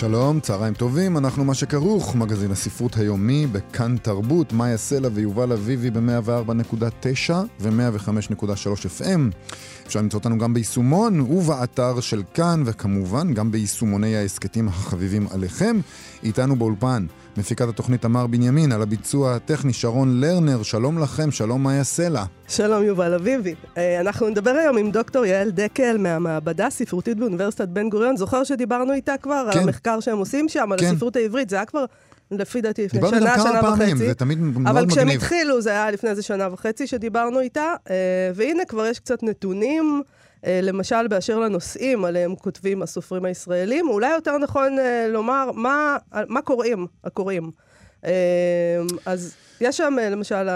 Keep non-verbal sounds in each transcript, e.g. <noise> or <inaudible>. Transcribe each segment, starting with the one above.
שלום, צהריים טובים, אנחנו מה שכרוך, מגזין הספרות היומי בכאן תרבות, מאיה סלע ויובל אביבי ב-104.9 ו-105.3 FM. אפשר למצוא אותנו גם ביישומון ובאתר של כאן, וכמובן גם ביישומוני ההסכתים החביבים עליכם. איתנו באולפן מפיקת התוכנית תמר בנימין, על הביצוע הטכני שרון לרנר, שלום לכם, שלום מאיה סלע. שלום יובל אביבי. אה, אנחנו נדבר היום עם דוקטור יעל דקל מהמעבדה הספרותית באוניברסיטת בן גוריון. זוכר שדיברנו איתה כבר כן. על המחקר שהם עושים שם, כן. על הספרות העברית, זה היה כבר... לפי דעתי לפני שנה, שנה וחצי. דיברנו גם כמה פעמים, זה תמיד מאוד מגניב. אבל כשהם התחילו, זה היה לפני איזה שנה וחצי שדיברנו איתה, אה, והנה כבר יש קצת נתונים. אה, למשל, באשר לנושאים עליהם כותבים הסופרים הישראלים, אולי יותר נכון אה, לומר מה, מה קוראים הקוראים. אז יש שם, למשל,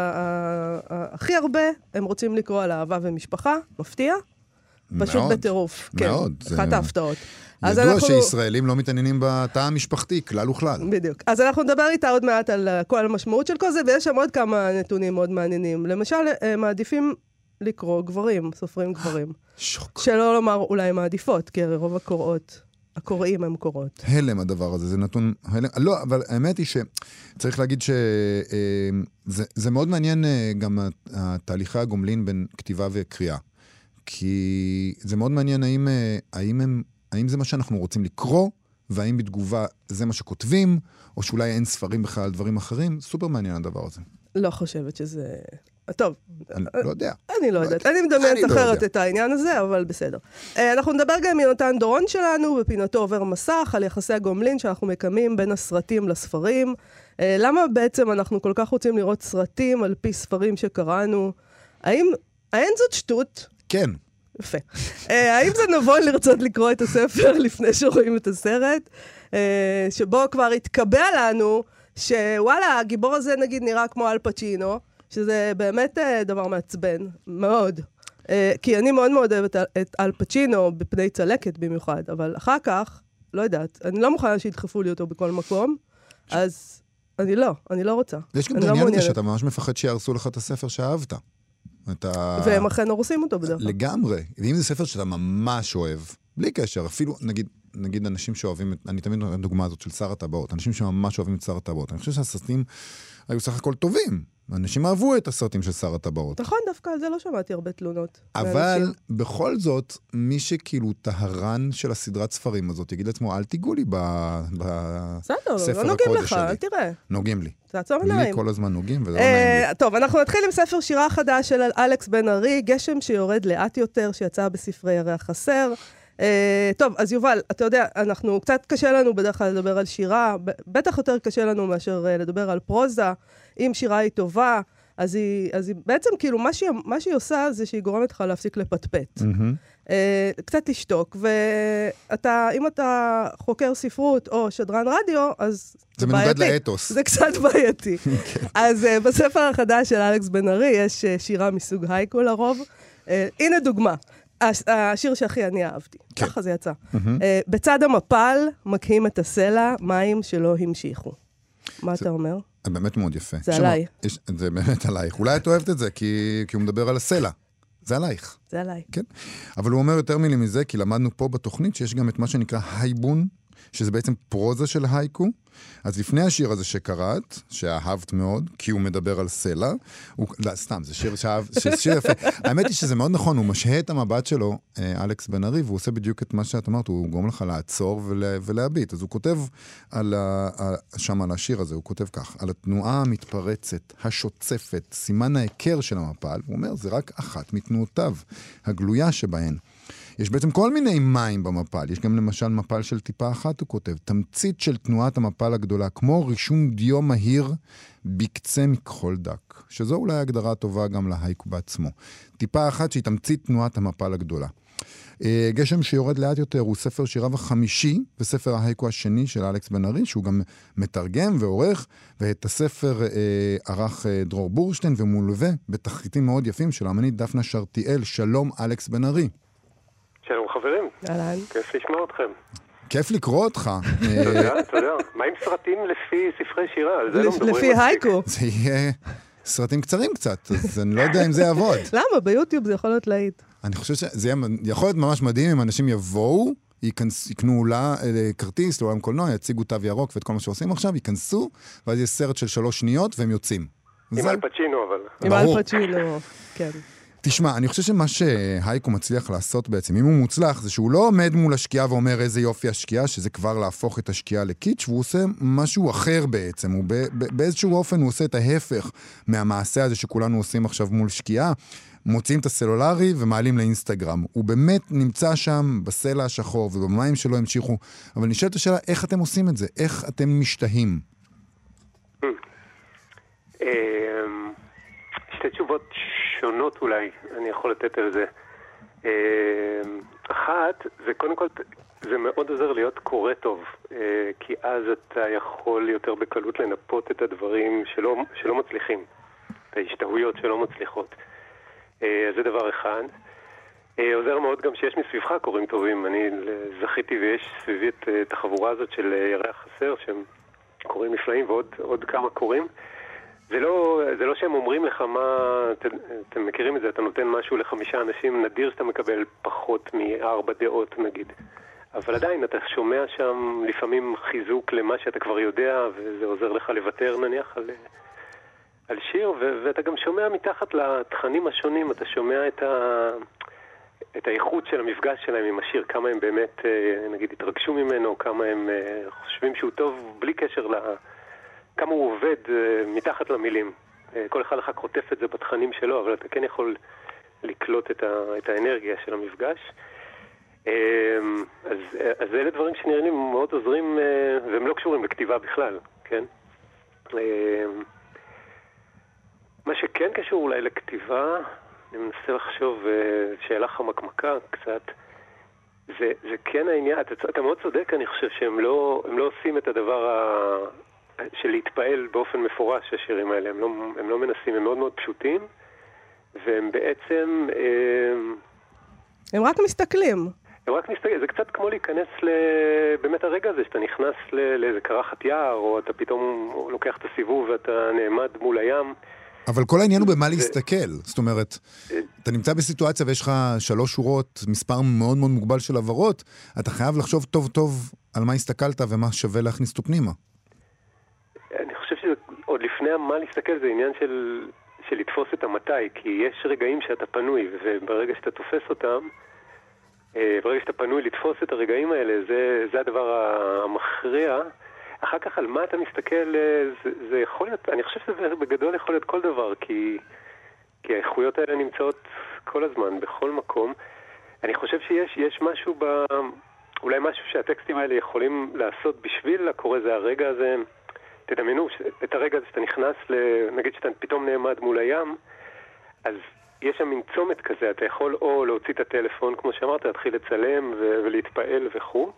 הכי הרבה הם רוצים לקרוא על אהבה ומשפחה, מפתיע. פשוט מאוד, בטירוף. כן, מאוד. אחת זה... ההפתעות. ידוע אנחנו... שישראלים לא מתעניינים בתא המשפחתי, כלל וכלל. בדיוק. אז אנחנו נדבר איתה עוד מעט על כל המשמעות של כל זה, ויש שם עוד כמה נתונים מאוד מעניינים. למשל, הם מעדיפים לקרוא גברים, סופרים גברים. שוק. שלא לומר אולי מעדיפות, כי הרי רוב הקוראות, הקוראים הם קורות. הלם הדבר הזה, זה נתון הלם. לא, אבל האמת היא שצריך להגיד שזה אה, מאוד מעניין אה, גם התהליכי הגומלין בין כתיבה וקריאה. כי זה מאוד מעניין האם, אה, האם, הם, האם זה מה שאנחנו רוצים לקרוא, והאם בתגובה זה מה שכותבים, או שאולי אין ספרים בכלל על דברים אחרים. סופר מעניין הדבר הזה. לא חושבת שזה טוב. אני לא יודע. אני לא יודעת. אני מדמיינת לא אחרת את העניין הזה, אבל בסדר. אה, אנחנו נדבר גם עם יונתן דורון שלנו, בפינתו עובר מסך, על יחסי הגומלין שאנחנו מקיימים בין הסרטים לספרים. אה, למה בעצם אנחנו כל כך רוצים לראות סרטים על פי ספרים שקראנו? האם, האין זאת שטות? כן. יפה. אה, האם זה נבון לרצות לקרוא את הספר <laughs> לפני שרואים את הסרט? שבו כבר התקבע לנו שוואלה, הגיבור הזה נגיד נראה כמו אל פצ'ינו. שזה באמת uh, דבר מעצבן, מאוד. כי אני מאוד מאוד אוהבת את אל פצ'ינו, בפני צלקת במיוחד, אבל אחר כך, לא יודעת, אני לא מוכנה שידחפו לי אותו בכל מקום, ש... אז אני לא, אני לא רוצה. יש גם את לא העניין הזה שאתה ממש מפחד שיהרסו לך את הספר שאהבת. אתה... והם אכן הורסים אותו בדרך כלל. לגמרי. ואם זה ספר שאתה ממש אוהב, בלי קשר, אפילו, נגיד, נגיד אנשים שאוהבים, אני תמיד נותן את הדוגמה הזאת של שר הטבעות, אנשים שממש אוהבים את שר הטבעות. אני חושב שהסרטים היו סך הכל טובים. אנשים אהבו את הסרטים של שר הטבעות. נכון, דווקא על זה לא שמעתי הרבה תלונות. אבל לאנשים. בכל זאת, מי שכאילו טהרן של הסדרת ספרים הזאת, יגיד לעצמו, אל תיגעו לי בספר הקודש שלי. בסדר, לא נוגעים לך, אל תראה. נוגעים לי. תעצום עיניים. לי כל הזמן נוגעים, וזה לא נעים לי. טוב, אנחנו נתחיל עם ספר שירה חדש של אלכס בן ארי, גשם שיורד לאט יותר, שיצא בספרי ירח חסר. Uh, טוב, אז יובל, אתה יודע, אנחנו, קצת קשה לנו בדרך כלל לדבר על שירה, בטח יותר קשה לנו מאשר uh, לדבר על פרוזה. אם שירה היא טובה, אז היא, אז היא בעצם, כאילו, מה שהיא, מה שהיא עושה זה שהיא גורמת לך להפסיק לפטפט. Mm-hmm. Uh, קצת לשתוק, ואתה, אם אתה חוקר ספרות או שדרן רדיו, אז זה מנוגד לאתוס. זה קצת <laughs> בעייתי. כן. אז uh, בספר החדש של אלכס בן ארי יש uh, שירה מסוג הייקו לרוב. Uh, הנה דוגמה. השיר שהכי אני אהבתי, כן. ככה זה יצא. Mm-hmm. Uh, בצד המפל מקהים את הסלע, מים שלא המשיכו. מה זה, אתה אומר? זה באמת מאוד יפה. זה עליי. יש, זה באמת עלייך. אולי את אוהבת את זה, כי, כי הוא מדבר על הסלע. זה עלייך. זה עליי. כן. אבל הוא אומר יותר מילים מזה, כי למדנו פה בתוכנית שיש גם את מה שנקרא הייבון, שזה בעצם פרוזה של הייקו. אז לפני השיר הזה שקראת, שאהבת מאוד, כי הוא מדבר על סלע, הוא, לא, סתם, זה שיר שאהב, שיר יפה. <laughs> האמת היא שזה מאוד נכון, הוא משהה את המבט שלו, אה, אלכס בן ארי, והוא עושה בדיוק את מה שאת אמרת, הוא גורם לך לעצור ול, ולהביט. אז הוא כותב על ה, שם על השיר הזה, הוא כותב כך, על התנועה המתפרצת, השוצפת, סימן ההיכר של המפל, הוא אומר, זה רק אחת מתנועותיו, הגלויה שבהן. יש בעצם כל מיני מים במפל. יש גם למשל מפל של טיפה אחת, הוא כותב. תמצית של תנועת המפל הגדולה, כמו רישום דיו מהיר בקצה מכחול דק. שזו אולי הגדרה טובה גם להייקו בעצמו. טיפה אחת שהיא תמצית תנועת המפל הגדולה. אה, גשם שיורד לאט יותר הוא ספר שיריו החמישי וספר ההייקו השני של אלכס בן ארי, שהוא גם מתרגם ועורך, ואת הספר אה, ערך אה, דרור בורשטיין ומולווה בתחריטים מאוד יפים של האמנית דפנה שרתיאל. שלום, אלכס בן ארי. חברים, אהלן. כיף לשמוע אתכם. כיף לקרוא אותך. <laughs> אה, תודה, תודה. מה עם סרטים לפי ספרי שירה? על זה לא מדברים לפי. הייקו. זה יהיה סרטים קצרים קצת, אז אני לא יודע אם זה יעבוד. <laughs> למה? ביוטיוב זה יכול להיות להיט. אני חושב שזה יהיה, יכול להיות ממש מדהים אם אנשים יבואו, ייכנס, יקנו לה, אה, כרטיס לאולם קולנוע, יציגו תו ירוק ואת כל מה שעושים עכשיו, ייכנסו, ואז יש סרט של שלוש שניות והם יוצאים. עם זה- אל פצ'ינו אבל. עם ברור. אל פצ'ינו, כן. תשמע, אני חושב שמה שהייקו מצליח לעשות בעצם, אם הוא מוצלח, זה שהוא לא עומד מול השקיעה ואומר איזה יופי השקיעה, שזה כבר להפוך את השקיעה לקיץ', והוא עושה משהו אחר בעצם. הוא באיזשהו אופן הוא עושה את ההפך מהמעשה הזה שכולנו עושים עכשיו מול שקיעה. מוציאים את הסלולרי ומעלים לאינסטגרם. הוא באמת נמצא שם בסלע השחור ובמים שלא המשיכו. אבל נשאלת השאלה, איך אתם עושים את זה? איך אתם משתהים? אמ, שתי תשובות שונות אולי, אני יכול לתת על זה. אמ, אחת, זה קודם כל, זה מאוד עוזר להיות קורא טוב, אה, כי אז אתה יכול יותר בקלות לנפות את הדברים שלא, שלא מצליחים, את ההשתהויות שלא מצליחות. אה, אז זה דבר אחד. אה, עוזר מאוד גם שיש מסביבך קוראים טובים. אני זכיתי ויש סביבי את, אה, החבורה הזאת של אה, ירח חסר, שהם קוראים נפלאים ועוד עוד כמה קוראים. זה לא, זה לא שהם אומרים לך מה, אתם, אתם מכירים את זה, אתה נותן משהו לחמישה אנשים, נדיר שאתה מקבל פחות מארבע דעות נגיד. אבל עדיין אתה שומע שם לפעמים חיזוק למה שאתה כבר יודע, וזה עוזר לך לוותר נניח על, על שיר, ו- ואתה גם שומע מתחת לתכנים השונים, אתה שומע את, ה- את האיכות של המפגש שלהם עם השיר, כמה הם באמת, אה, נגיד, התרגשו ממנו, כמה הם אה, חושבים שהוא טוב בלי קשר ל... כמה הוא עובד אה, מתחת למילים. אה, כל אחד אחר חוטף את זה בתכנים שלו, אבל אתה כן יכול לקלוט את, ה- את האנרגיה של המפגש. אה, אז, אז אלה דברים שנראים לי מאוד עוזרים, והם לא קשורים לכתיבה בכלל, כן? מה שכן קשור אולי לכתיבה, אני מנסה לחשוב, שאלה חמקמקה קצת, זה, זה כן העניין, אתה, אתה מאוד צודק, אני חושב שהם לא, לא עושים את הדבר של להתפעל באופן מפורש, השירים האלה, הם לא, הם לא מנסים, הם מאוד מאוד פשוטים, והם בעצם, אה, הם רק מסתכלים. הם רק מסתכל, זה קצת כמו להיכנס ל... באמת הרגע הזה, שאתה נכנס ל... לאיזה קרחת יער, או אתה פתאום לוקח את הסיבוב ואתה נעמד מול הים. אבל כל העניין הוא במה זה- להסתכל. זאת אומרת, אתה נמצא בסיטואציה ויש לך שלוש שורות, מספר מאוד מאוד מוגבל של הבהרות, אתה חייב לחשוב טוב טוב על מה הסתכלת ומה שווה להכניס אותו פנימה. שעוד לפני מה להסתכל זה עניין של, של לתפוס את המתי, כי יש רגעים שאתה פנוי, וברגע שאתה תופס אותם, אה, ברגע שאתה פנוי לתפוס את הרגעים האלה, זה, זה הדבר המכריע. אחר כך על מה אתה מסתכל, אה, זה, זה יכול להיות, אני חושב שזה בגדול יכול להיות כל דבר, כי, כי האיכויות האלה נמצאות כל הזמן, בכל מקום. אני חושב שיש יש משהו ב... אולי משהו שהטקסטים האלה יכולים לעשות בשביל הקורא, זה הרגע הזה, תדמיינו את הרגע הזה שאתה נכנס, ל... נגיד שאתה פתאום נעמד מול הים, אז יש שם מין צומת כזה, אתה יכול או להוציא את הטלפון, כמו שאמרת, להתחיל לצלם ו... ולהתפעל וכו',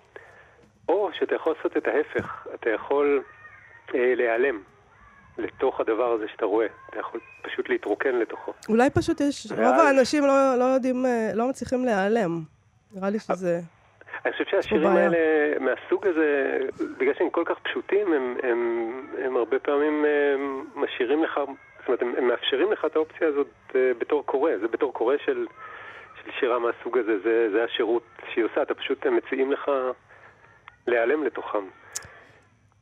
או שאתה יכול לעשות את ההפך, אתה יכול אה, להיעלם לתוך הדבר הזה שאתה רואה, אתה יכול פשוט להתרוקן לתוכו. אולי פשוט יש, ואז- רוב האנשים לא, לא יודעים, אה, לא מצליחים להיעלם. נראה לי שזה... אני חושב שהשירים. האלה, מהסוג הזה, בגלל שהם כל כך פשוטים, הם, הם, הם הרבה פעמים הם משאירים לך, זאת אומרת, הם, הם מאפשרים לך את האופציה הזאת אה, בתור קורא. זה בתור קורא של, של שירה מהסוג הזה, זה, זה השירות שהיא עושה, אתה פשוט, הם מציעים לך להיעלם לתוכם.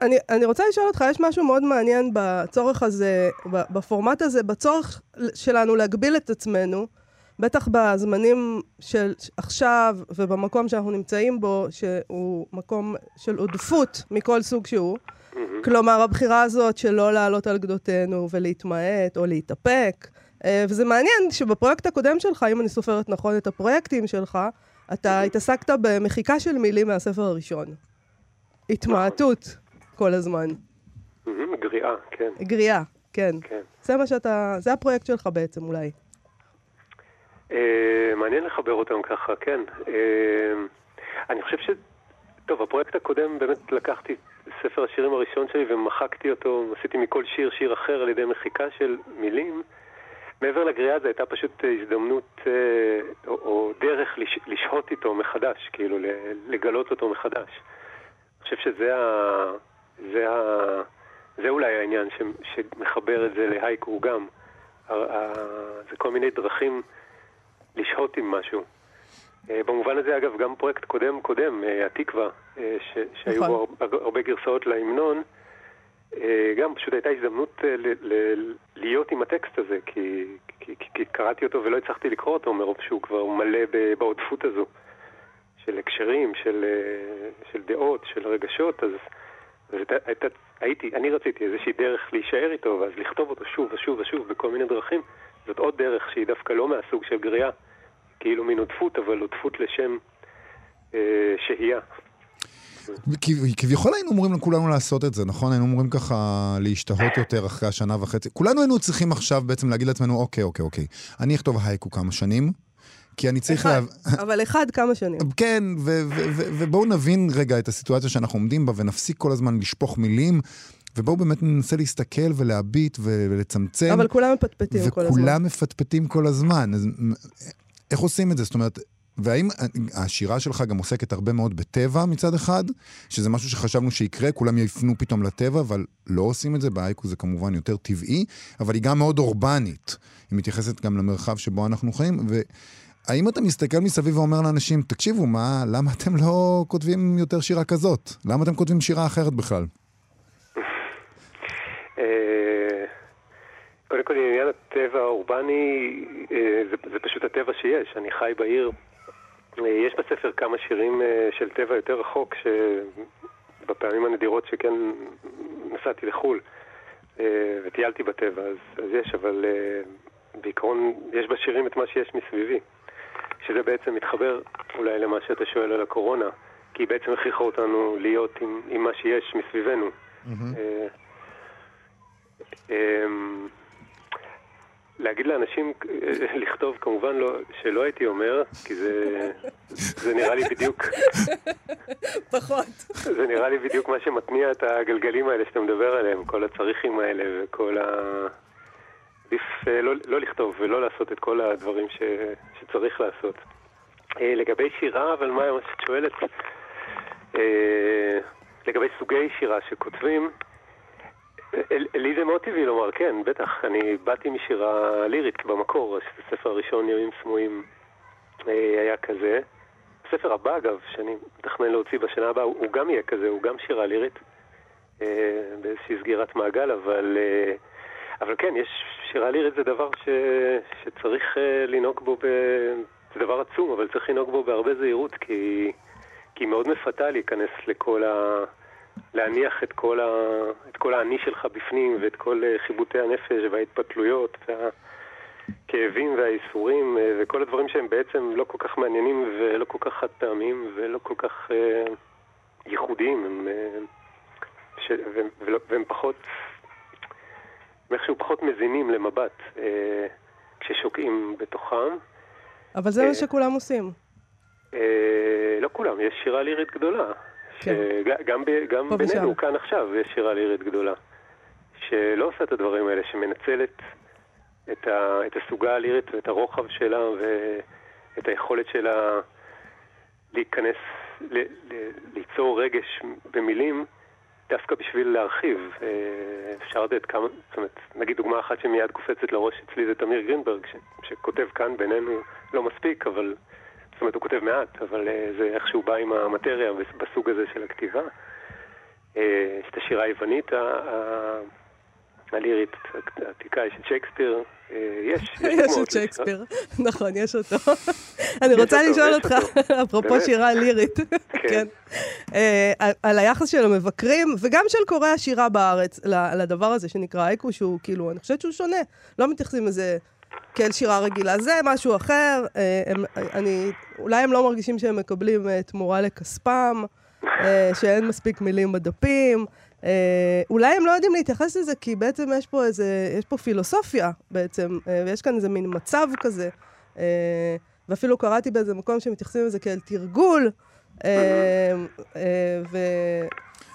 אני, אני רוצה לשאול אותך, יש משהו מאוד מעניין בצורך הזה, בפורמט הזה, בצורך שלנו להגביל את עצמנו, בטח בזמנים של עכשיו ובמקום שאנחנו נמצאים בו, שהוא מקום של עודפות מכל סוג שהוא. כלומר, הבחירה הזאת של לא לעלות על גדותינו ולהתמעט או להתאפק. אה, וזה מעניין שבפרויקט הקודם שלך, אם אני סופרת נכון את הפרויקטים שלך, אתה התעסקת במחיקה של מילים מהספר הראשון. התמעטות כל הזמן. גריעה, כן, גריעה, כן. כן. זה מה שאתה, זה הפרויקט שלך בעצם אולי. אה, מעניין לחבר אותם ככה, כן. אה, אני חושב ש... טוב, הפרויקט הקודם באמת לקחתי ספר השירים הראשון שלי ומחקתי אותו, עשיתי מכל שיר שיר אחר על ידי מחיקה של מילים. מעבר לגריעה זו הייתה פשוט הזדמנות אה, או, דרך לש, לשהות איתו מחדש, כאילו לגלות אותו מחדש. אני חושב שזה ה, זה ה, זה אולי העניין ש, שמחבר את זה להייקו גם. זה כל מיני דרכים לשהות עם משהו. אה, במובן הזה, אגב, גם פרויקט קודם קודם, אה, התקווה, אה, ש, שהיו בו נכון. הרבה גרסאות להמנון, גם פשוט הייתה הזדמנות ל, ל, להיות עם הטקסט הזה, כי, כי, כי, כי קראתי אותו ולא הצלחתי לקרוא אותו מרוב שהוא כבר מלא בעודפות הזו של הקשרים, של, של דעות, של רגשות, אז, אז הייתה, הייתי, אני רציתי איזושהי דרך להישאר איתו, ואז לכתוב אותו שוב ושוב ושוב בכל מיני דרכים. זאת עוד דרך שהיא דווקא לא מהסוג של גריעה, כאילו מין עודפות, אבל עודפות לשם אה, שהייה. כביכול היינו אמורים לכולנו לעשות את זה, נכון? היינו אמורים ככה להשתהות יותר אחרי השנה וחצי. כולנו היינו צריכים עכשיו בעצם להגיד לעצמנו, אוקיי, אוקיי, אוקיי, אני אכתוב הייקו כמה שנים, כי אני צריך... אחד, לה... <laughs> אבל אחד כמה שנים. כן, ובואו נבין רגע את הסיטואציה שאנחנו עומדים בה, ונפסיק כל הזמן לשפוך מילים. ובואו באמת ננסה להסתכל ולהביט ולצמצם. אבל כולם מפטפטים כל הזמן. וכולם מפטפטים כל הזמן. אז איך עושים את זה? זאת אומרת, והאם השירה שלך גם עוסקת הרבה מאוד בטבע מצד אחד, שזה משהו שחשבנו שיקרה, כולם יפנו פתאום לטבע, אבל לא עושים את זה, באייקו זה כמובן יותר טבעי, אבל היא גם מאוד אורבנית. היא מתייחסת גם למרחב שבו אנחנו חיים, והאם אתה מסתכל מסביב ואומר לאנשים, תקשיבו, מה, למה אתם לא כותבים יותר שירה כזאת? למה אתם כותבים שירה אחרת בכלל? אה, קודם כל, עניין הטבע האורבני, אה, זה, זה פשוט הטבע שיש. אני חי בעיר. אה, יש בספר כמה שירים של טבע יותר רחוק, שבפעמים הנדירות שכן נסעתי לחו"ל וטיילתי בטבע, אז, אז יש, אבל בעיקרון יש בשירים את מה שיש מסביבי. שזה בעצם מתחבר אולי למה שאתה שואל על הקורונה, כי היא בעצם הכריחה אותנו להיות עם, עם מה שיש מסביבנו. Mm-hmm. להגיד לאנשים לכתוב, כמובן לא, שלא הייתי אומר, כי זה, זה נראה לי בדיוק... פחות. זה נראה לי בדיוק מה שמתניע את הגלגלים האלה שאתה מדבר עליהם, כל הצריכים האלה וכל ה... עדיף אה, לא, לא לכתוב ולא לעשות את כל הדברים ש, שצריך לעשות. אה, לגבי שירה, אבל מה שאת שואלת? אה, לגבי סוגי שירה שכותבים, לי זה מאוד טבעי לומר, כן, בטח. אני באתי משירה לירית במקור, הספר הראשון, ימים סמויים, היה כזה. הספר הבא, אגב, שאני מתכנן להוציא בשנה הבאה, הוא גם יהיה כזה, הוא גם שירה לירית, באיזושהי סגירת מעגל, אבל, אבל כן, יש, שירה לירית זה דבר ש, שצריך לנהוג בו, ב, זה דבר עצום, אבל צריך לנהוג בו בהרבה זהירות, כי, היא מאוד מפתה להיכנס לכל ה... להניח את כל, ה... את כל האני שלך בפנים ואת כל אה, חיבוטי הנפש וההתפתלויות והכאבים והאיסורים אה, וכל הדברים שהם בעצם לא כל כך מעניינים ולא כל כך חד פעמיים ולא כל כך אה, ייחודיים הם, אה, ש... והם, והם פחות, איכשהו פחות מזינים למבט אה, כששוקעים בתוכם. אבל זה אה, מה שכולם עושים. אה, לא כולם, יש שירה לירית גדולה. כן. גם, גם בינינו, כאן עכשיו, יש שירה לירית גדולה, שלא עושה את הדברים האלה, שמנצלת את, ה, את הסוגה הלירית ואת הרוחב שלה ואת היכולת שלה להיכנס, ל, ל, ליצור רגש במילים, דווקא בשביל להרחיב. אה, אפשר לתת כמה, זאת אומרת, נגיד דוגמה אחת שמיד קופצת לראש אצלי זה תמיר גרינברג, ש, שכותב כאן בינינו לא מספיק, אבל זאת אומרת, הוא כותב מעט, אבל uh, זה איכשהו בא עם המטריה בסוג הזה של הכתיבה. Uh, יש את השירה היוונית הלירית העתיקה, יש את שייקספיר, uh, יש, יש את שייקספיר, נכון, יש אותו. <laughs> אני רוצה לשאול אותך, <laughs> אפרופו שירה לירית, <laughs> כן, כן. על היחס של המבקרים, וגם של קוראי השירה בארץ, לדבר הזה שנקרא אייקו, שהוא כאילו, אני חושבת שהוא שונה. לא מתייחסים לזה... כאל שירה רגילה. זה משהו אחר, אה, אני, אולי הם לא מרגישים שהם מקבלים אה, תמורה לכספם, אה, שאין מספיק מילים בדפים. אולי הם לא יודעים להתייחס לזה, כי בעצם יש פה איזה, יש פה פילוסופיה בעצם, ויש כאן איזה מין מצב כזה אה, ואפילו קראתי באיזה מקום שמתייחסים לזה כאל תרגול, אה, אה, ו...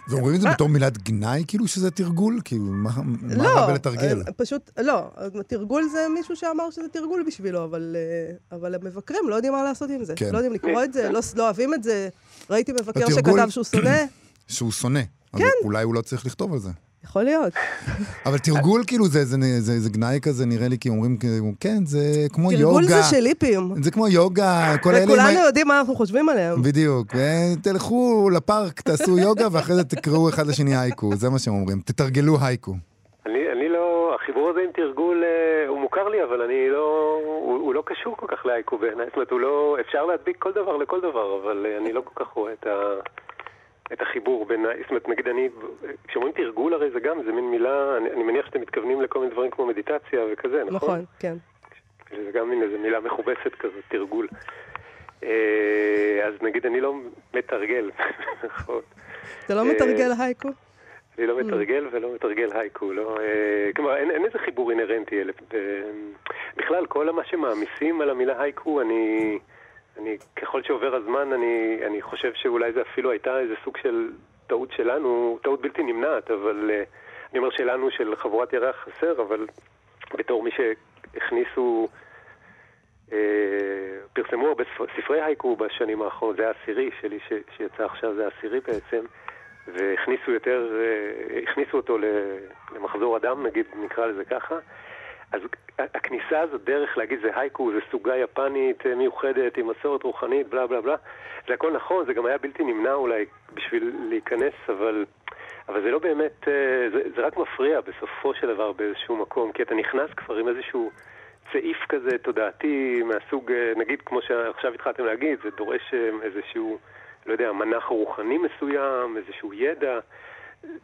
ואומרים את זה מה? בתור מילת גנאי, כאילו שזה תרגול? כאילו, מה לא, רע בלתרגל? אה, פשוט, לא, תרגול זה מישהו שאמר שזה תרגול בשבילו, אבל, אה, אבל המבקרים לא יודעים מה לעשות עם זה. כן. לא יודעים לקרוא את זה, לא, לא אוהבים את זה. ראיתי מבקר שכתב שהוא שונא, <clears throat> שהוא שונא. אז כן. אולי הוא לא צריך לכתוב על זה. יכול להיות. אבל תרגול, כאילו, זה- זה זה- זה גנאי כזה, נראה לי, כי אומרים, כאילו, כן, זה כמו יוגה. תרגול זה של היפים. זה כמו יוגה, כל אלה... וכולנו יודעים מה אנחנו חושבים עליהם. בדיוק. אה, תלכו לפארק, תעשו יוגה, ואחרי זה תקראו אחד לשני הייקו, זה מה שהם אומרים. תתרגלו הייקו. אני, אני לא, החיבור הזה עם תרגול, אה, הוא מוכר לי, אבל אני לא, הוא, הוא לא קשור כל כך לאייקו בעיניי. זאת אומרת, הוא לא, אפשר להדביק כל דבר לכל דבר, אבל אה, אני לא כל כך רואה את, ה, את החיבור בין, זאת אומרת, נגיד אני, כשאומרים תרגול הרי זה גם, זה מין מילה, אני, אני מניח שאתם מתכוונים לכל מיני דברים כמו מדיטציה וכזה, נכון? נכון, כן. זה גם מין איזה מילה מכובסת כזאת, תרגול. אה, אז נגיד אני לא מתרגל, במירכאות. <laughs> אתה לא אה, מתרגל הייקו? אני לא מתרגל ולא מתרגל הייקו, לא... אה, כלומר, אין, אין איזה חיבור אינהרנטי. אה, בכלל, כל מה שמעמיסים על המילה הייקו, אני... אני, ככל שעובר הזמן, אני, אני חושב שאולי זה אפילו הייתה איזה סוג של טעות שלנו, טעות בלתי נמנעת, אבל אה, אני אומר שלנו, של חבורת ירח חסר, אבל בתור מי שהכניסו, אה, פרסמו הרבה ספר- ספרי הייקו בשנים האחרונות, זה העשירי שלי ש, שיצא עכשיו, זה העשירי בעצם, והכניסו יותר, אה, הכניסו אותו למחזור אדם, נגיד, נקרא לזה ככה. אז הכניסה הזאת, דרך להגיד זה הייקו, זה סוגה יפנית אה, מיוחדת עם מסורת רוחנית, בלה בלה בלה, זה הכל נכון, זה גם היה בלתי נמנע אולי בשביל להיכנס, אבל, אבל זה לא באמת, אה, זה, זה רק מפריע בסופו של דבר באיזשהו מקום, כי אתה נכנס כבר עם איזשהו סעיף כזה תודעתי מהסוג, אה, נגיד כמו שעכשיו התחלתם להגיד, זה דורש איזשהו, לא יודע, מנח רוחני מסוים, איזשהו ידע.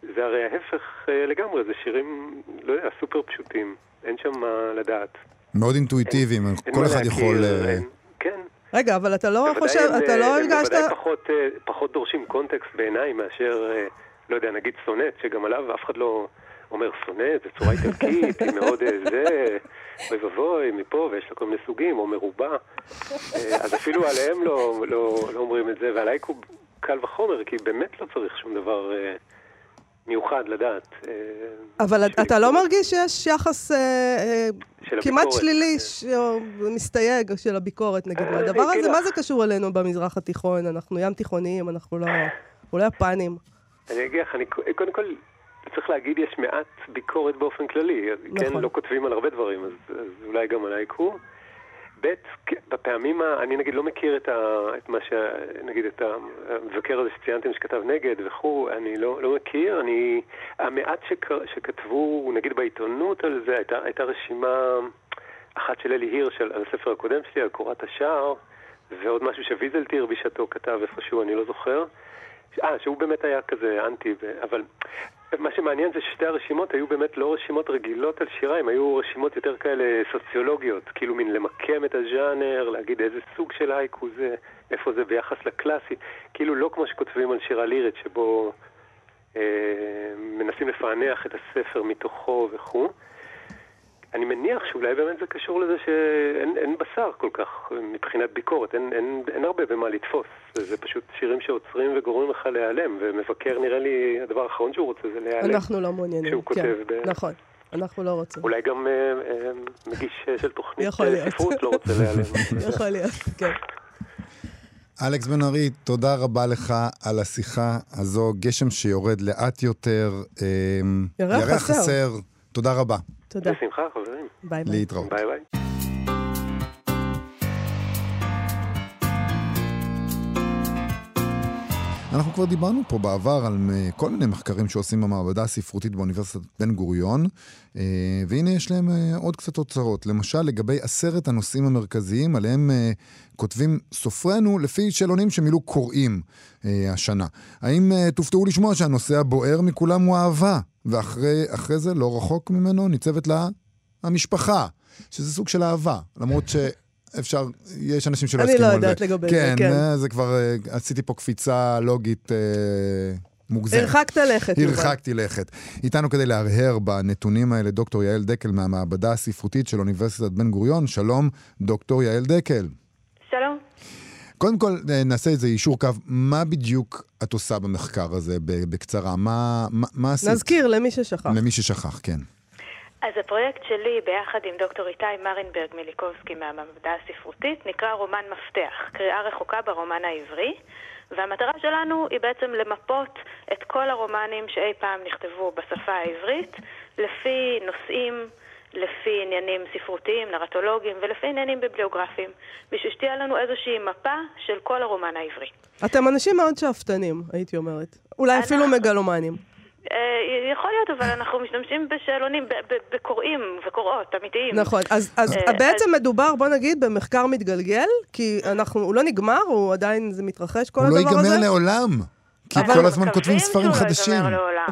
זה הרי ההפך לגמרי, זה שירים, לא יודע, סופר פשוטים, אין שם מה לדעת. מאוד אינטואיטיביים, אין כל מה אחד להכיר, יכול... אה, אין- כן. רגע, אבל אתה לא חושב, הם, אתה אה, לא הם הרגשת... בוודאי פחות, אה, פחות דורשים קונטקסט בעיניי מאשר, לא יודע, נגיד סונט, שגם עליו אף אחד לא אומר סונט, זה צורה איטלקית, היא מאוד זה, אוי ואבוי, מפה, ויש לה כל מיני סוגים, או מרובע. אה, אז אפילו עליהם לא, לא, לא אומרים את זה, ועליי הוא קל וחומר, כי באמת לא צריך שום דבר מיוחד לדעת. אה, אבל אתה לא. מרגיש שיש יחס אה, אה, כמעט. שלילי, מסתייג של הביקורת, נגיד, אה, מהדבר אני הזה? אגיד מה. זה קשור אלינו במזרח התיכון? אנחנו ים תיכוניים, אנחנו לא... אנחנו לא יפנים. אני אגיד לך, אני קודם כל, צריך להגיד, יש מעט ביקורת באופן כללי. כן, נכון. לא כותבים על הרבה דברים, אז, אז אולי גם על העיקור. ב', כן, בפעמים, ה, אני נגיד לא מכיר את, ה, את מה ש... נגיד את המבקר הזה שציינתם שכתב נגד וכו', אני לא, לא מכיר. אני... המעט שק, שכתבו, נגיד בעיתונות על זה, הייתה, הייתה רשימה אחת של אלי הירש על, הספר הקודם שלי, על קורת השער, ועוד משהו שוויזלטיר בשעתו כתב איפשהו, אני לא זוכר. אה, שהוא באמת היה כזה אנטי, אבל מה שמעניין זה ששתי הרשימות היו באמת לא רשימות רגילות על שירה, הן היו רשימות יותר כאלה סוציולוגיות, כאילו מין למקם את הז'אנר, להגיד איזה סוג של הייקו זה, איפה זה ביחס לקלאסי, כאילו לא כמו שכותבים על שירה לירית, שבו אה, מנסים לפענח את הספר מתוכו וכו'. אני מניח שאולי באמת זה קשור לזה שאין אין בשר כל כך מבחינת ביקורת, אין, אין, אין הרבה במה לתפוס. זה, פשוט שירים שעוצרים וגורמים לך להיעלם, ומבקר נראה לי, הדבר האחרון שהוא רוצה זה להיעלם. אנחנו לא מעוניינים. שהוא כן, כותב ב- נכון, אנחנו לא רוצים. אולי גם אה, אה, מגיש אה, של תוכנית יכול אה, להיות. ספרות לא רוצה להיעלם. <laughs> יכול להיות, כן. אלכס בן ארי, תודה רבה לך על השיחה הזו. גשם שיורד לאט יותר. אה, ירח חסר. תודה רבה. תודה. בשמחה, חברים. ביי ביי. להתראות. ביי ביי. אנחנו כבר דיברנו פה בעבר על אה, כל מיני מחקרים שעושים במעבדה הספרותית באוניברסיטת בן גוריון, אה, והנה יש להם אה, עוד קצת תוצאות. למשל, לגבי עשרת הנושאים המרכזיים, עליהם כותבים סופרינו לפי שאלונים שמילאו קוראים השנה. האם תופתעו לשמוע שהנושא הבוער מכולם הוא אהבה, ואחרי זה, לא רחוק ממנו, ניצבת לה המשפחה, שזה סוג של אהבה, למרות ש... אפשר, יש אנשים שלא אני הסכימו לא על זה. יודעת לגבי זה, כן, כן. אה, זה כבר, אה, עשיתי פה קפיצה לוגית אה, מוגזמת. הרחקת לכת, יובל. הרחקתי לכת. איתנו כדי להרהר בנתונים האלה דוקטור יעל דקל מהמעבדה הספרותית של אוניברסיטת בן גוריון. שלום, דוקטור יעל דקל. קודם כל, אה, נעשה איזה יישור קו. מה בדיוק את עושה במחקר הזה, ב- בקצרה? מה, מה, מה עשית? נזכיר למי ששכח. למי ששכח, כן. אז הפרויקט שלי, ביחד עם דוקטור איתי מרינברג מיליקובסקי מהמעבדה הספרותית, נקרא רומן מפתח, קריאה רחוקה ברומן העברי, והמטרה שלנו היא בעצם למפות את כל הרומנים שאי פעם נכתבו בשפה העברית, לפי נושאים, לפי עניינים ספרותיים, נרטולוגיים, ולפי עניינים ביבליוגרפיים, בשביל שתהיה לנו איזושהי מפה של כל הרומן העברי. אתם אנשים מאוד שאפתנים, הייתי אומרת. אולי אנחנו- אפילו מגלומנים. אה, יכול להיות, אבל אנחנו משתמשים בשאלונים, ב- ב- בקוראים וקוראות אמיתיים. נכון, אז, אז אה, בעצם אז- מדובר, בוא נגיד, במחקר מתגלגל, כי אנחנו, הוא לא נגמר, הוא עדיין, זה מתרחש כל הוא לא הדבר הזה. ייגמר לעולם. כי כל הזמן כותבים ספרים לא חדשים.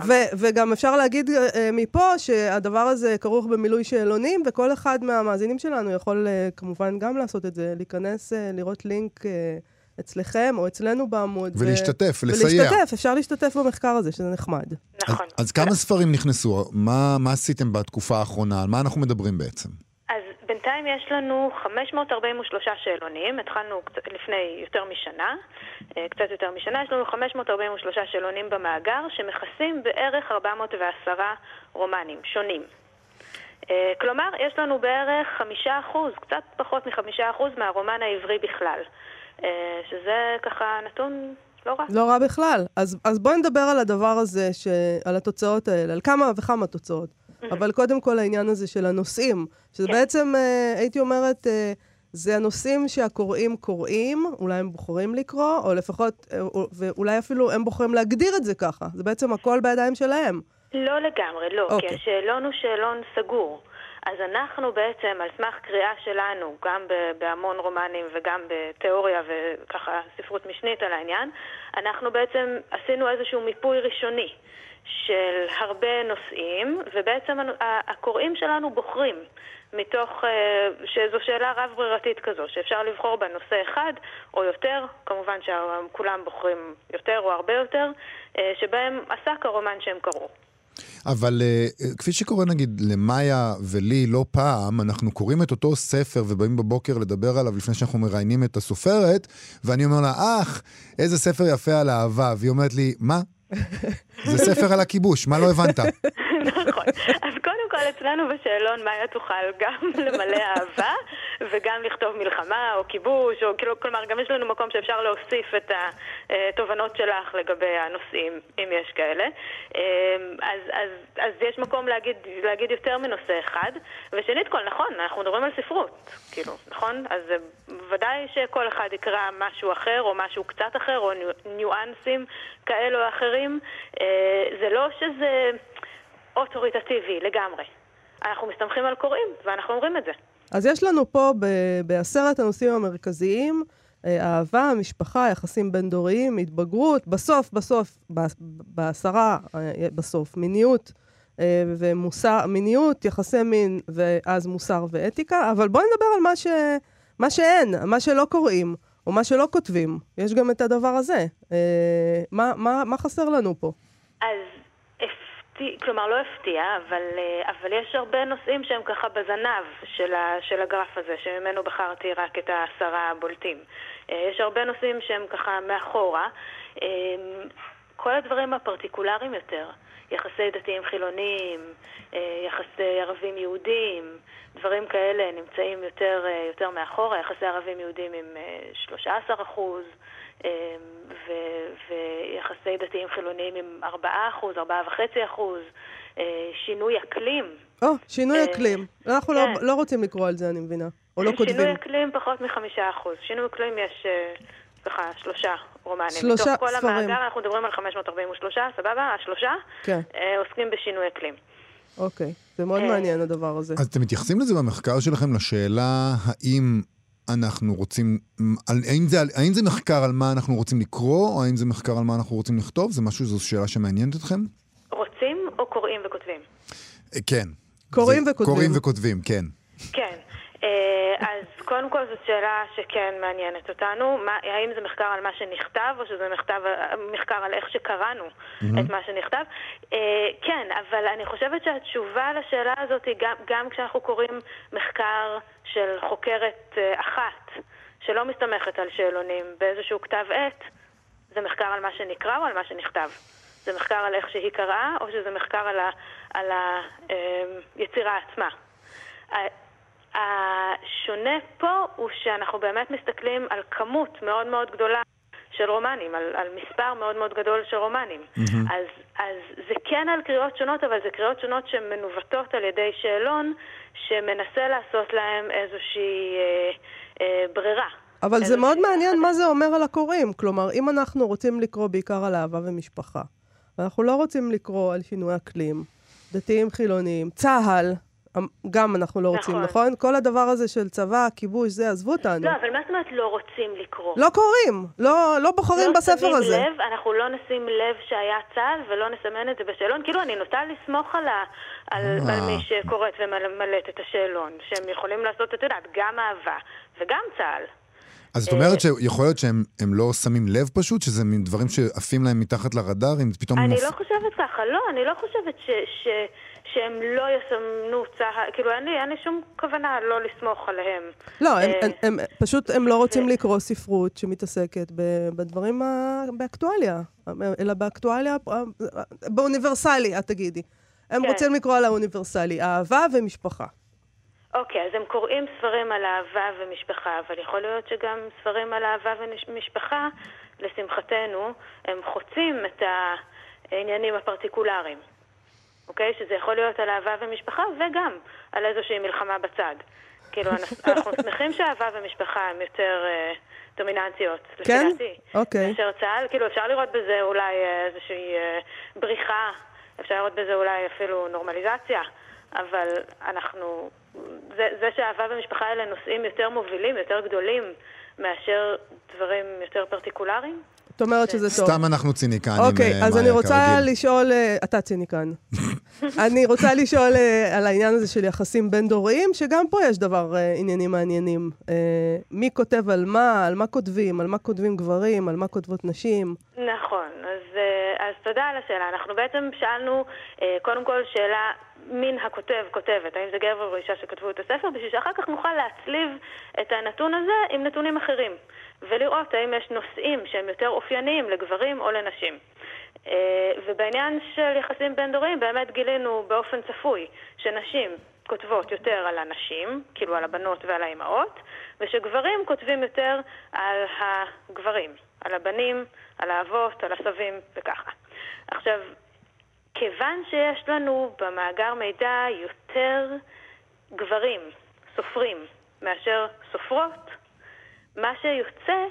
ו- וגם אפשר להגיד אה, מפה שהדבר הזה כרוך במילוי שאלונים, וכל אחד מהמאזינים שלנו יכול אה, כמובן גם לעשות את זה, להיכנס, אה, לראות לינק אה, אצלכם או אצלנו בעמוד. ו- ולהשתתף, לסייע. ולהשתתף, אפשר להשתתף במחקר הזה, שזה נחמד. נכון. אז, אז כמה ספרים נכנסו? מה, מה עשיתם בתקופה האחרונה? על מה אנחנו מדברים בעצם? בינתיים יש לנו 543 שאלונים, התחלנו לפני יותר משנה, אה, קצת יותר משנה, יש לנו 543 שאלונים במאגר שמכסים בערך 410 רומנים שונים. אה, כלומר, יש לנו בערך 5%, קצת פחות מ-5% מהרומן העברי בכלל, אה, שזה ככה נתון לא רע. לא רע בכלל. אז, אז בואי נדבר על הדבר הזה, ש... על התוצאות האלה, על כמה וכמה תוצאות. אבל קודם כל העניין הזה של הנושאים, שזה כן. בעצם, אה, הייתי אומרת, אה, זה הנושאים שהקוראים קוראים, אולי הם בוחרים לקרוא, או לפחות, אה, או- ואולי אפילו הם בוחרים להגדיר את זה ככה. זה בעצם הכל בידיים שלהם. לא לגמרי, לא, אוקיי. כי השאלון הוא שאלון סגור. אז אנחנו בעצם, על סמך קריאה שלנו, גם בהמון רומנים וגם בתיאוריה וככה ספרות משנית על העניין, אנחנו בעצם עשינו איזשהו מיפוי ראשוני של הרבה נושאים, ובעצם הקוראים שלנו בוחרים. מתוך, אה, שזו שאלה רב-ברירתית כזו, שאפשר לבחור בה נושא אחד או יותר, כמובן שכולם בוחרים יותר או הרבה יותר, אה, שבהם עסק הרומן שהם קראו. אבל אה, כפי שקורה נגיד למאיה ולי לא פעם, אנחנו קוראים את אותו ספר ובאים בבוקר לדבר עליו לפני שאנחנו מראיינים את הסופרת, ואני אומר לה, אח, איזה ספר יפה על אהבה. והיא אומרת לי, מה? זה ספר על הכיבוש, מה לא הבנת? נכון. כל אצלנו בשאלון מאיה תוכל גם <laughs> למלא אהבה וגם לכתוב מלחמה או כיבוש, או כאילו, כלומר גם יש לנו מקום שאפשר להוסיף את התובנות שלך לגבי הנושאים, אם יש כאלה. אמ, אז, אז, אז יש מקום להגיד, להגיד יותר מנושא אחד. ושנית כל, נכון, אנחנו מדברים על ספרות, כאילו, נכון? אז אה, ודאי שכל אחד יקרא משהו אחר או משהו קצת אחר או ניו- ניואנסים כאלו או אחרים. אה, זה לא שזה... אוטוריטטיבי לגמרי. אנחנו מסתמכים על קוראים, ואנחנו אומרים את זה. אז יש לנו פה ב- בעשרת הנושאים המרכזיים, אה, אהבה, משפחה, יחסים בין-דוריים, התבגרות, בסוף, בסוף, ב- בעשרה, אה, בסוף, מיניות אה, ומוסר, מיניות, יחסי מין, ואז מוסר ואתיקה, אבל בואי נדבר על מה, ש, מה שאין, מה שלא קוראים, או מה שלא כותבים. יש גם את הדבר הזה. אה, מה, מה, מה חסר לנו פה? אז הפתיע, כלומר לא הפתיע, אבל, אה, אבל יש הרבה נושאים שהם ככה בזנב של, ה, של הגרף הזה, שממנו בחרתי רק את העשרה הבולטים. אה, יש הרבה נושאים שהם ככה מאחורה. אה, כל הדברים הפרטיקולריים יותר, יחסי דתיים חילוניים, אה, יחסי ערבים יהודים, דברים כאלה נמצאים יותר, יותר מאחורה, יחסי ערבים יהודים עם אה, 13 אחוז. אה, ו- ויחסי דתיים חילוניים עם 4 אחוז, 4.5 אחוז, אה, שינוי אקלים. או, שינוי אה, אקלים. אנחנו לא, כן. לא רוצים לקרוא על זה, אני מבינה. או לא כותבים. שינוי אקלים פחות מחמישה אחוז. שינוי אקלים יש אה, ככה שלושה רומנים. שלושה מתוך כל ספרים. המאגר אנחנו מדברים על 543, סבבה? השלושה כן, עוסקים בשינוי אקלים. אוקיי. זה מאוד מעניין הדבר הזה. אז אתם מתייחסים לזה במחקר שלכם לשאלה האם אנחנו רוצים, על, האם, זה, האם זה מחקר על מה אנחנו רוצים לקרוא, או האם זה מחקר על מה אנחנו רוצים לכתוב? זה משהו, זו שאלה שמעניינת אתכם? רוצים או קוראים וכותבים? כן. קוראים זה- וכותבים. קוראים וכותבים, כן. כן. אה, אז קודם כל זאת שאלה שכן מעניינת אותנו. מה, האם זה מחקר על מה שנכתב, או שזה מחקר, מחקר על איך שקראנו mm-hmm. את מה שנכתב? אה, כן, אבל אני חושבת שהתשובה לשאלה הזאת היא גם, גם כשאנחנו קוראים מחקר של חוקרת אה, אחת, שלא מסתמכת על שאלונים באיזשהו כתב עת, זה מחקר על מה שנקרא או על מה שנכתב? זה מחקר על איך שהיא קראה, או שזה מחקר על, היצירה אה, עצמה? השונה פה הוא שאנחנו באמת מסתכלים על כמות מאוד מאוד גדולה של רומנים, על, על מספר מאוד מאוד גדול של רומנים. Mm-hmm. אז, אז זה כן על קריאות שונות, אבל זה קריאות שונות שמנווטות על ידי שאלון שמנסה לעשות להם איזושהי אה, אה, ברירה. אבל זה מאוד מעניין מה זה אומר על הקוראים. כלומר, אם אנחנו רוצים לקרוא בעיקר על אהבה ומשפחה, ואנחנו לא רוצים לקרוא על שינוי אקלים, דתיים חילוניים, צה"ל, גם אנחנו לא רוצים, נכון? נכון? כל הדבר הזה של צבא, כיבוש, זה, עזבו אותנו. לא, אבל מה זאת אומרת לא רוצים לקרוא? לא קוראים, לא, לא בוחרים לא בספר הזה. לא שמים לב, אנחנו לא נשים לב שהיה צה"ל ולא נסמן את זה בשאלון. כאילו, אני נוטה לסמוך על, ה, על, אה. על מי שקוראת וממלאת את השאלון, שהם יכולים לעשות, את יודעת, גם אהבה וגם צה"ל. אז זאת אומרת שיכול להיות שהם לא שמים לב פשוט? שזה מין דברים שעפים להם מתחת לרדאר? אם פתאום... אני מופ... לא חושבת ככה, לא, אני לא חושבת ש... ש... שהם לא יסמנו צה"ל, כאילו אין לי, אין לי שום כוונה לא לסמוך עליהם. לא, הם, אה, הם, הם, פשוט הם לא רוצים ו... לקרוא ספרות שמתעסקת בדברים באקטואליה, אלא באקטואליה, באוניברסלי, את תגידי. הם כן. רוצים לקרוא על האוניברסלי, אהבה ומשפחה. אוקיי, אז הם קוראים ספרים על אהבה ומשפחה, אבל יכול להיות שגם ספרים על אהבה ומשפחה, לשמחתנו, הם חוצים את העניינים הפרטיקולריים. אוקיי? שזה יכול להיות על אהבה ומשפחה וגם על איזושהי מלחמה בצד. כאילו, אנחנו <laughs> שמחים שאהבה ומשפחה הן יותר אה, דומיננטיות, כן? לפי אוקיי. מאשר צה"ל. כאילו, אפשר לראות בזה אולי אה, איזושהי אה, בריחה, אפשר לראות בזה אולי אפילו נורמליזציה, אבל אנחנו... זה, זה שאהבה ומשפחה האלה נושאים יותר מובילים, יותר גדולים, מאשר דברים יותר פרטיקולריים, את אומרת שזה טוב. סתם אנחנו ציניקנים, אוקיי, אז אני רוצה לשאול, אה, אתה ציניקן. <laughs> אני רוצה לשאול אה, על העניין הזה של יחסים בין-דוריים, שגם פה יש דבר, אה, עניינים מעניינים. מי כותב על מה, על מה כותבים, על מה כותבים גברים, על מה כותבות נשים. נכון, אז, אז תודה על השאלה. אנחנו בעצם שאלנו, קודם כל, שאלה מין הכותב, כותבת, האם זה גבר או אישה שכתבו את הספר, בשביל שאחר כך נוכל להצליב את הנתון הזה עם נתונים אחרים. ולראות האם יש נושאים שהם יותר אופייניים לגברים או לנשים. אה, ובעניין של יחסים בין-דוריים באמת גילינו באופן צפוי שנשים כותבות יותר על הנשים, כאילו על הבנות ועל האימהות, ושגברים כותבים יותר על הגברים, על הבנים, על האבות, על הסבים וככה. עכשיו, כיוון שיש לנו במאגר מידע יותר גברים, סופרים, מאשר סופרות, מה שיוצא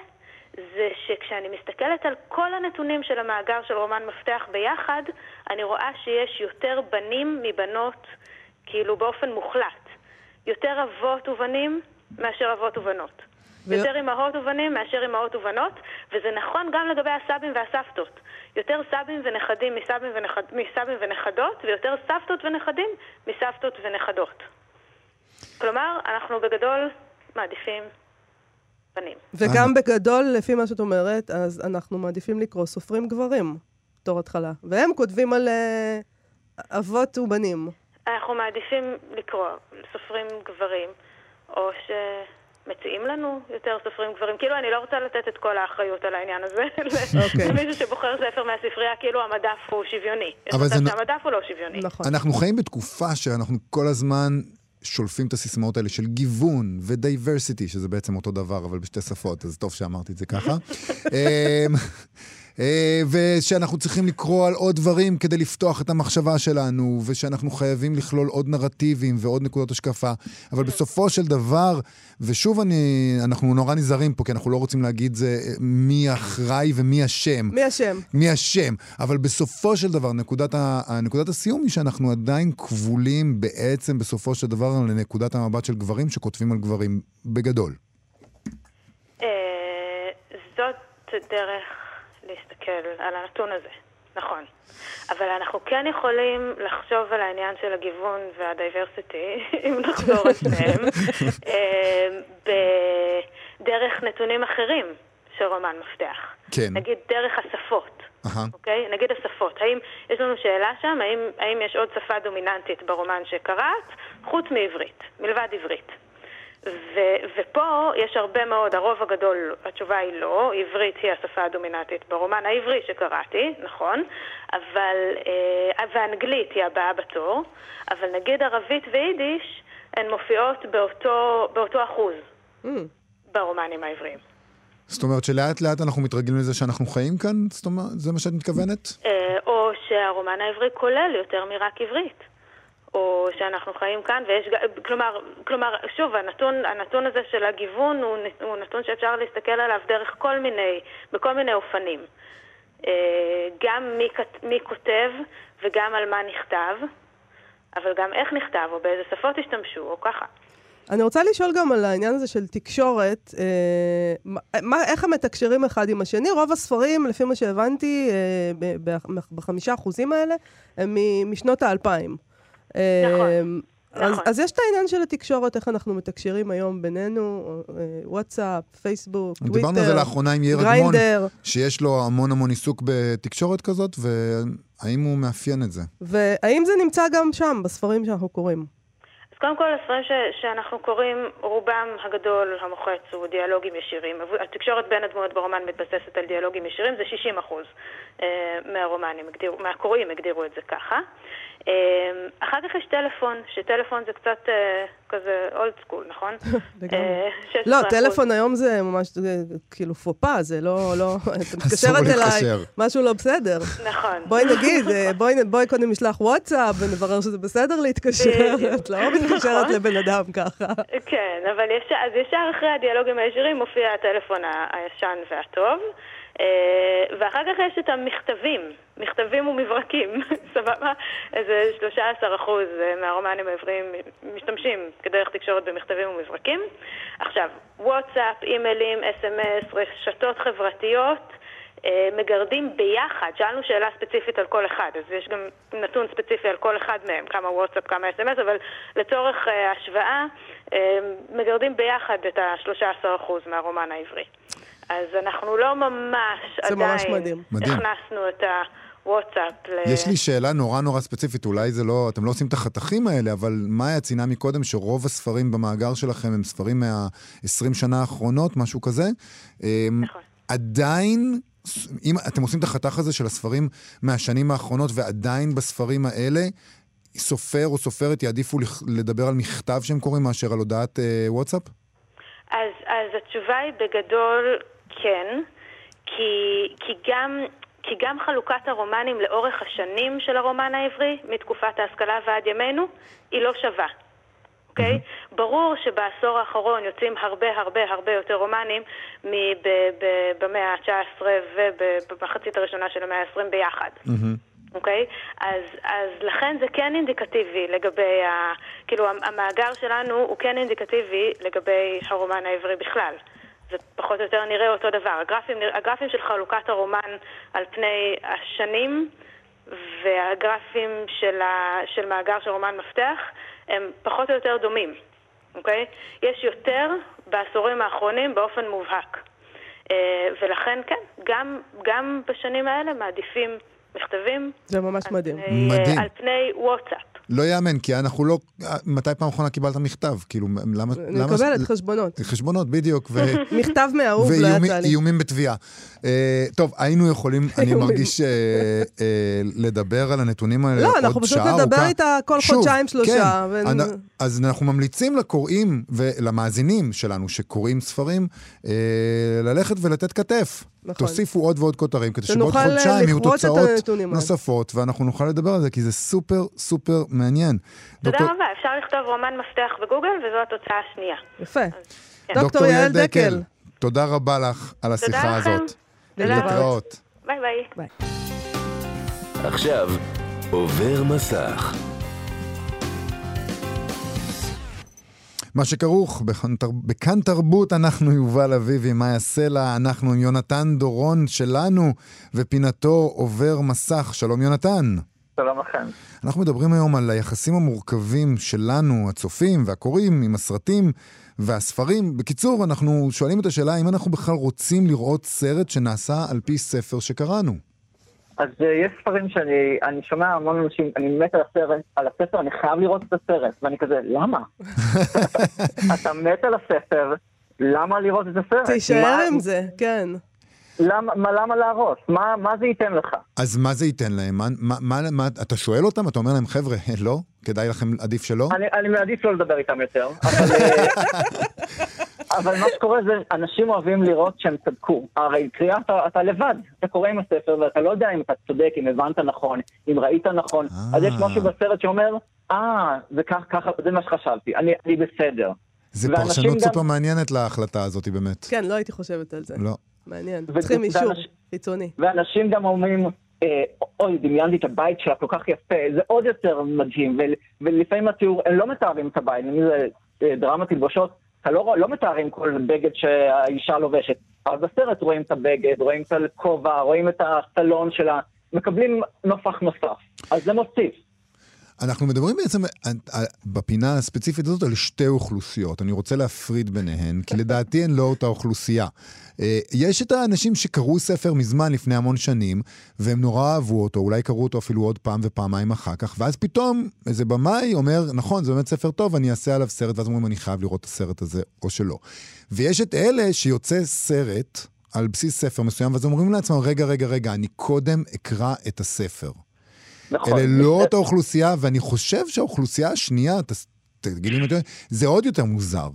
זה שכשאני מסתכלת על כל הנתונים של המאגר של רומן מפתח ביחד, אני רואה שיש יותר בנים מבנות, כאילו באופן מוחלט. יותר אבות ובנים מאשר אבות ובנות. ו... יותר אמהות ובנים מאשר אמהות ובנות, וזה נכון גם לגבי הסבים והסבתות. יותר סבים ונכדים מסבים, ונכד... מסבים ונכדות, ויותר סבתות ונכדים מסבתות ונכדות. כלומר, אנחנו בגדול מעדיפים פנים. וגם בגדול, לפי מה שאת אומרת, אז אנחנו מעדיפים לקרוא סופרים גברים, בתור התחלה. והם כותבים על uh, אבות ובנים. אנחנו מעדיפים לקרוא סופרים גברים, או ש... מציעים לנו יותר סופרים גברים. כאילו, אני לא רוצה לתת את כל האחריות על העניין הזה אוקיי. <laughs> למישהו שבוחר ספר מהספרייה, כאילו המדף הוא שוויוני. אבל זה... שהמדף הוא לא שוויוני. נכון. אנחנו חיים בתקופה שאנחנו כל הזמן שולפים את הסיסמאות האלה של גיוון ודייברסיטי, שזה בעצם אותו דבר, אבל בשתי שפות, אז טוב שאמרתי את זה ככה. <laughs> אה, ושאנחנו צריכים לקרוא על עוד דברים כדי לפתוח את המחשבה שלנו, ושאנחנו חייבים לכלול עוד נרטיבים ועוד נקודות השקפה. אבל בסופו של דבר, ושוב אני, אנחנו נורא נזהרים פה, כי אנחנו לא רוצים להגיד זה מי אחראי ומי אשם. מי אשם. מי אשם. אבל בסופו של דבר, נקודת, ה, נקודת הסיום היא שאנחנו עדיין כבולים בעצם, בסופו של דבר, לנקודת המבט של גברים שכותבים על גברים בגדול. אה, זאת דרך להסתכל על הנתון הזה, נכון. אבל אנחנו כן יכולים לחשוב על העניין של הגיוון והדייברסיטי, <laughs> אם נחזור על שניהם, <laughs> אמ, דרך נתונים אחרים של רומן מפתח. כן. נגיד דרך השפות. אהה. אוקיי? נגיד השפות. האם, יש לנו שאלה שם, האם, האם יש עוד שפה דומיננטית ברומן שקראת, חוץ מעברית, מלבד עברית. ו, ופה יש הרבה מאוד, הרוב הגדול, התשובה היא לא, עברית היא השפה הדומיננטית ברומן העברי שקראתי, נכון, אבל, אה, ואנגלית היא הבאה בתור, אבל נגיד ערבית ויידיש, הן מופיעות באותו, באותו אחוז Mm. ברומנים העבריים. זאת אומרת שלאט לאט אנחנו מתרגלים לזה שאנחנו חיים כאן? זאת אומרת, זה מה שאת מתכוונת? אה, או שהרומן העברי כולל יותר מרק עברית. או שאנחנו חיים כאן, ויש, כלומר, כלומר, שוב, הנתון, הנתון הזה של הגיוון הוא, הוא נתון שאפשר להסתכל עליו דרך כל מיני, בכל מיני אופנים. אה, גם מי, מי כותב וגם על מה נכתב, אבל גם איך נכתב, או באיזה שפות השתמשו, או ככה. אני רוצה לשאול גם על העניין הזה של תקשורת, אה, מה, איך הם מתקשרים אחד עם השני? רוב הספרים, לפי מה שהבנתי, אה, בחמישה אחוזים האלה, הם משנות האלפיים. נכון, אז, נכון. אז יש את העניין של התקשורת, איך אנחנו מתקשרים היום בינינו, אה, וואטסאפ, פייסבוק, טוויטר, דיברנו על זה לאחרונה עם יאיר גריינדר, שיש לו המון המון עיסוק בתקשורת כזאת, והאם הוא מאפיין את זה? והאם זה נמצא גם שם, בספרים שאנחנו קוראים? אז קודם כל, הספרים ש- שאנחנו קוראים, רובם הגדול, המוחץ, הוא דיאלוגים ישירים. התקשורת בין הדמויות ברומן מתבססת על דיאלוגים ישירים, זה 60 אחוז אה, מהרומנים, מהקוראים הגדירו את זה ככה. אה, אחר כך יש טלפון, שטלפון זה קצת אה, כזה אולד סקול, נכון? <laughs> אה, 16%. לא, טלפון היום זה ממש זה כאילו פופה, זה לא, לא, <laughs> את אסור מתקשרת אליי, להתקשר. משהו לא בסדר. נכון. בואי <laughs> נגיד, אה, בואי, בואי קודם נשלח וואטסאפ ונברר שזה בסדר להתקשר. את לא מתקשרת נכון. לבן אדם ככה. כן, אבל ישר, אז ישר אחרי הדיאלוגים הישירים מופיע הטלפון הישן והטוב. אה, ואחר כך יש את המכתבים, מכתבים ומברקים, <laughs> סבבה? איזה 13 אחוז מהרומנים העבריים משתמשים כדרך תקשורת במכתבים ומברקים. עכשיו, וואטסאפ, אימיילים, אס.אם.אס, רשתות חברתיות, אה, מגרדים ביחד, שאלנו שאלה ספציפית על כל אחד, אז יש גם נתון ספציפי על כל אחד מהם, כמה וואטסאפ, כמה אס.אם.אס, אבל לצורך אה, השוואה, אה, מגרדים ביחד את ה-13% מהרומן העברי. אז אנחנו לא ממש זה ממש עדיין מדהים. מדהים. הכנסנו את הוואטסאפ ל... יש לי שאלה נורא נורא ספציפית, אולי זה לא, אתם לא עושים את החתכים האלה, אבל מאיה ציינה מקודם שרוב הספרים במאגר שלכם הם ספרים מה-20 שנה האחרונות, משהו כזה. אמ, נכון. עדיין, אם אתם עושים את החתך הזה של הספרים מהשנים האחרונות, ועדיין בספרים האלה, סופר או סופרת יעדיפו לדבר על מכתב שהם קוראים מאשר על הודעת אה, וואטסאפ? אז, אז התשובה היא בגדול כן, כי, כי, גם, כי גם חלוקת הרומנים לאורך השנים של הרומן העברי, מתקופת ההשכלה ועד ימינו, היא לא שווה. אוקיי? Okay? ברור שבעשור האחרון יוצאים הרבה הרבה הרבה יותר רומנים במאה ה-19 ובמחצית הראשונה של המאה ה-20 ביחד. אוקיי? אז, אז לכן זה כן אינדיקטיבי לגבי, ה, כאילו המאגר שלנו הוא כן אינדיקטיבי לגבי הרומן העברי בכלל. זה פחות או יותר נראה אותו דבר. הגרפים, הגרפים של חלוקת הרומן על פני השנים והגרפים של, ה, של מאגר של רומן מפתח הם פחות או יותר דומים, אוקיי? יש יותר בעשורים האחרונים באופן מובהק. אה, ולכן כן, גם, גם בשנים האלה מעדיפים מכתבים זה ממש על מדהים. פני, מדהים. על פני וואטסאפ. לא יאמן, כי אנחנו לא... מתי פעם אחרונה קיבלת מכתב? כאילו, למה... אני למה- מקבלת חשבונות. חשבונות, בדיוק. ו... <laughs> מכתב מאהוב לא יצא לי. ואיומים בתביעה. אה, טוב, היינו יכולים, אני. מרגיש, אה, אה, לדבר על הנתונים האלה לא, עוד אנחנו פשוט שעה נדבר ארוכה. איתה כל שוב, חודשיים, שלושה, כן, ו- אז אנחנו ממליצים לקוראים ולמאזינים שלנו שקוראים ספרים, ללכת ולתת כתף. נכון. תוסיפו עוד ועוד כותרים, כדי שבעוד חודשיים יהיו תוצאות. נוספות, ואנחנו נוכל לדבר על זה, כי זה סופר סופר מעניין. תודה דוקטור- רבה, אפשר לכתוב רומן מפתח בגוגל וזו התוצאה השנייה. יפה. כן. דוקטור יעל דקל. תודה רבה לך על השיחה תודה לכם. הזאת. תודה. להתראות. ביי ביי. עכשיו עובר מסך. מה שכרוך בכאן, תר... בכאן תרבות, אנחנו יובל אביבי, מאיה סלע, אנחנו עם יונתן דורון שלנו, ופינתו עובר מסך. שלום יונתן. שלום לכם. אנחנו מדברים היום על היחסים המורכבים שלנו, הצופים והקוראים, עם הסרטים והספרים. בקיצור, אנחנו שואלים את השאלה האם אנחנו בכלל רוצים לראות סרט שנעשה על פי ספר שקראנו. אז uh, יש ספרים שאני אני שומע המון אנשים, אני מת על הסרט, על הספר, אני חייב לראות את הסרט, ואני כזה, למה? <laughs> אתה מת על הספר, למה לראות את הסרט? תישאר עם זה, כן. למה, מה, למה להרוס? מה, מה זה ייתן לך? אז מה זה ייתן להם? מה, מה, מה, מה, אתה שואל אותם? אתה אומר להם, חבר'ה, לא? כדאי לכם, עדיף שלא? אני, אני מעדיף לא לדבר איתם יותר, <laughs> אבל, אה, אבל מה שקורה זה, אנשים אוהבים לראות שהם צדקו. הרי קריאה, אתה, אתה לבד, אתה קורא עם הספר ואתה לא יודע אם אתה צודק, אם הבנת נכון, אם ראית נכון. אה. אז יש משהו בסרט שאומר, אה, זה כך, ככה, זה מה שחשבתי, אני, אני בסדר. זה פרשנות גם- סופר מעניינת להחלטה הזאת, באמת. כן, לא הייתי חושבת על זה. לא. מעניין. צריכים אישור חיצוני. ואנשים גם אומרים, אה, אוי, דמיינתי את הבית שלה כל כך יפה, זה עוד יותר מדהים, ול, ולפעמים התיאור, הם לא מתארים את הבית, אם זה אה, דרמה תלבושות, לא, לא מתארים כל בגד שהאישה לובשת, אבל בסרט רואים את הבגד, רואים את הכובע, רואים את הסלון שלה, מקבלים נופח נוסף, אז זה מוסיף. אנחנו מדברים בעצם על- בפינה הספציפית הזאת על שתי אוכלוסיות. אני רוצה להפריד ביניהן, כי לדעתי הן לא אותה אוכלוסייה. אה, יש את האנשים שקראו ספר מזמן, לפני המון שנים, והם נורא אהבו אותו, אולי קראו אותו אפילו עוד פעם ופעמיים אחר כך, ואז פתאום איזה במאי אומר, נכון, זה באמת ספר טוב, אני אעשה עליו סרט, ואז אומרים, אני חייב לראות את הסרט הזה, או שלא. ויש את אלה שיוצא סרט על בסיס ספר מסוים, ואז אומרים לעצמם, רגע, רגע, רגע, אני קודם אקרא את הספר. נכון. אלה לא אותה אוכלוסייה, ואני חושב שהאוכלוסייה השנייה, תגיד לי אם אתה יודע, זה עוד יותר מוזר.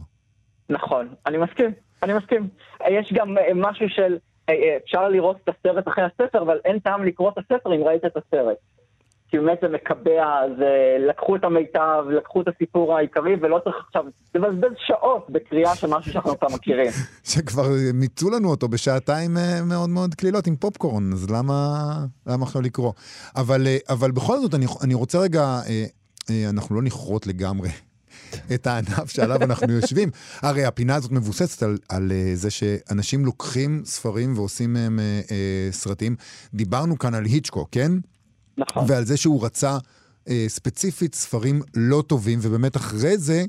נכון, אני מסכים, אני מסכים. יש גם אה, משהו של, אה, אה, אפשר לראות את הסרט אחרי הספר, אבל אין טעם לקרוא את הספר אם ראית את הסרט. כי באמת זה מקבע, זה לקחו את המיטב, לקחו את הסיפור העיקרי, ולא צריך עכשיו לבזבז שעות בקריאה של משהו שאנחנו כבר מכירים. <laughs> שכבר מיצו לנו אותו בשעתיים אה, מאוד מאוד קלילות עם פופקורן, אז למה, למה עכשיו לקרוא? אבל, אה, אבל בכל זאת, אני, אני רוצה רגע, אה, אה, אנחנו לא נכרות לגמרי. <laughs> את הענף שעליו אנחנו יושבים. הרי הפינה הזאת מבוססת על, על אה, זה שאנשים לוקחים ספרים ועושים מהם אה, אה, סרטים. דיברנו כאן על היצ'קו, כן? נכון. ועל זה שהוא רצה אה, ספציפית ספרים לא טובים, ובאמת אחרי זה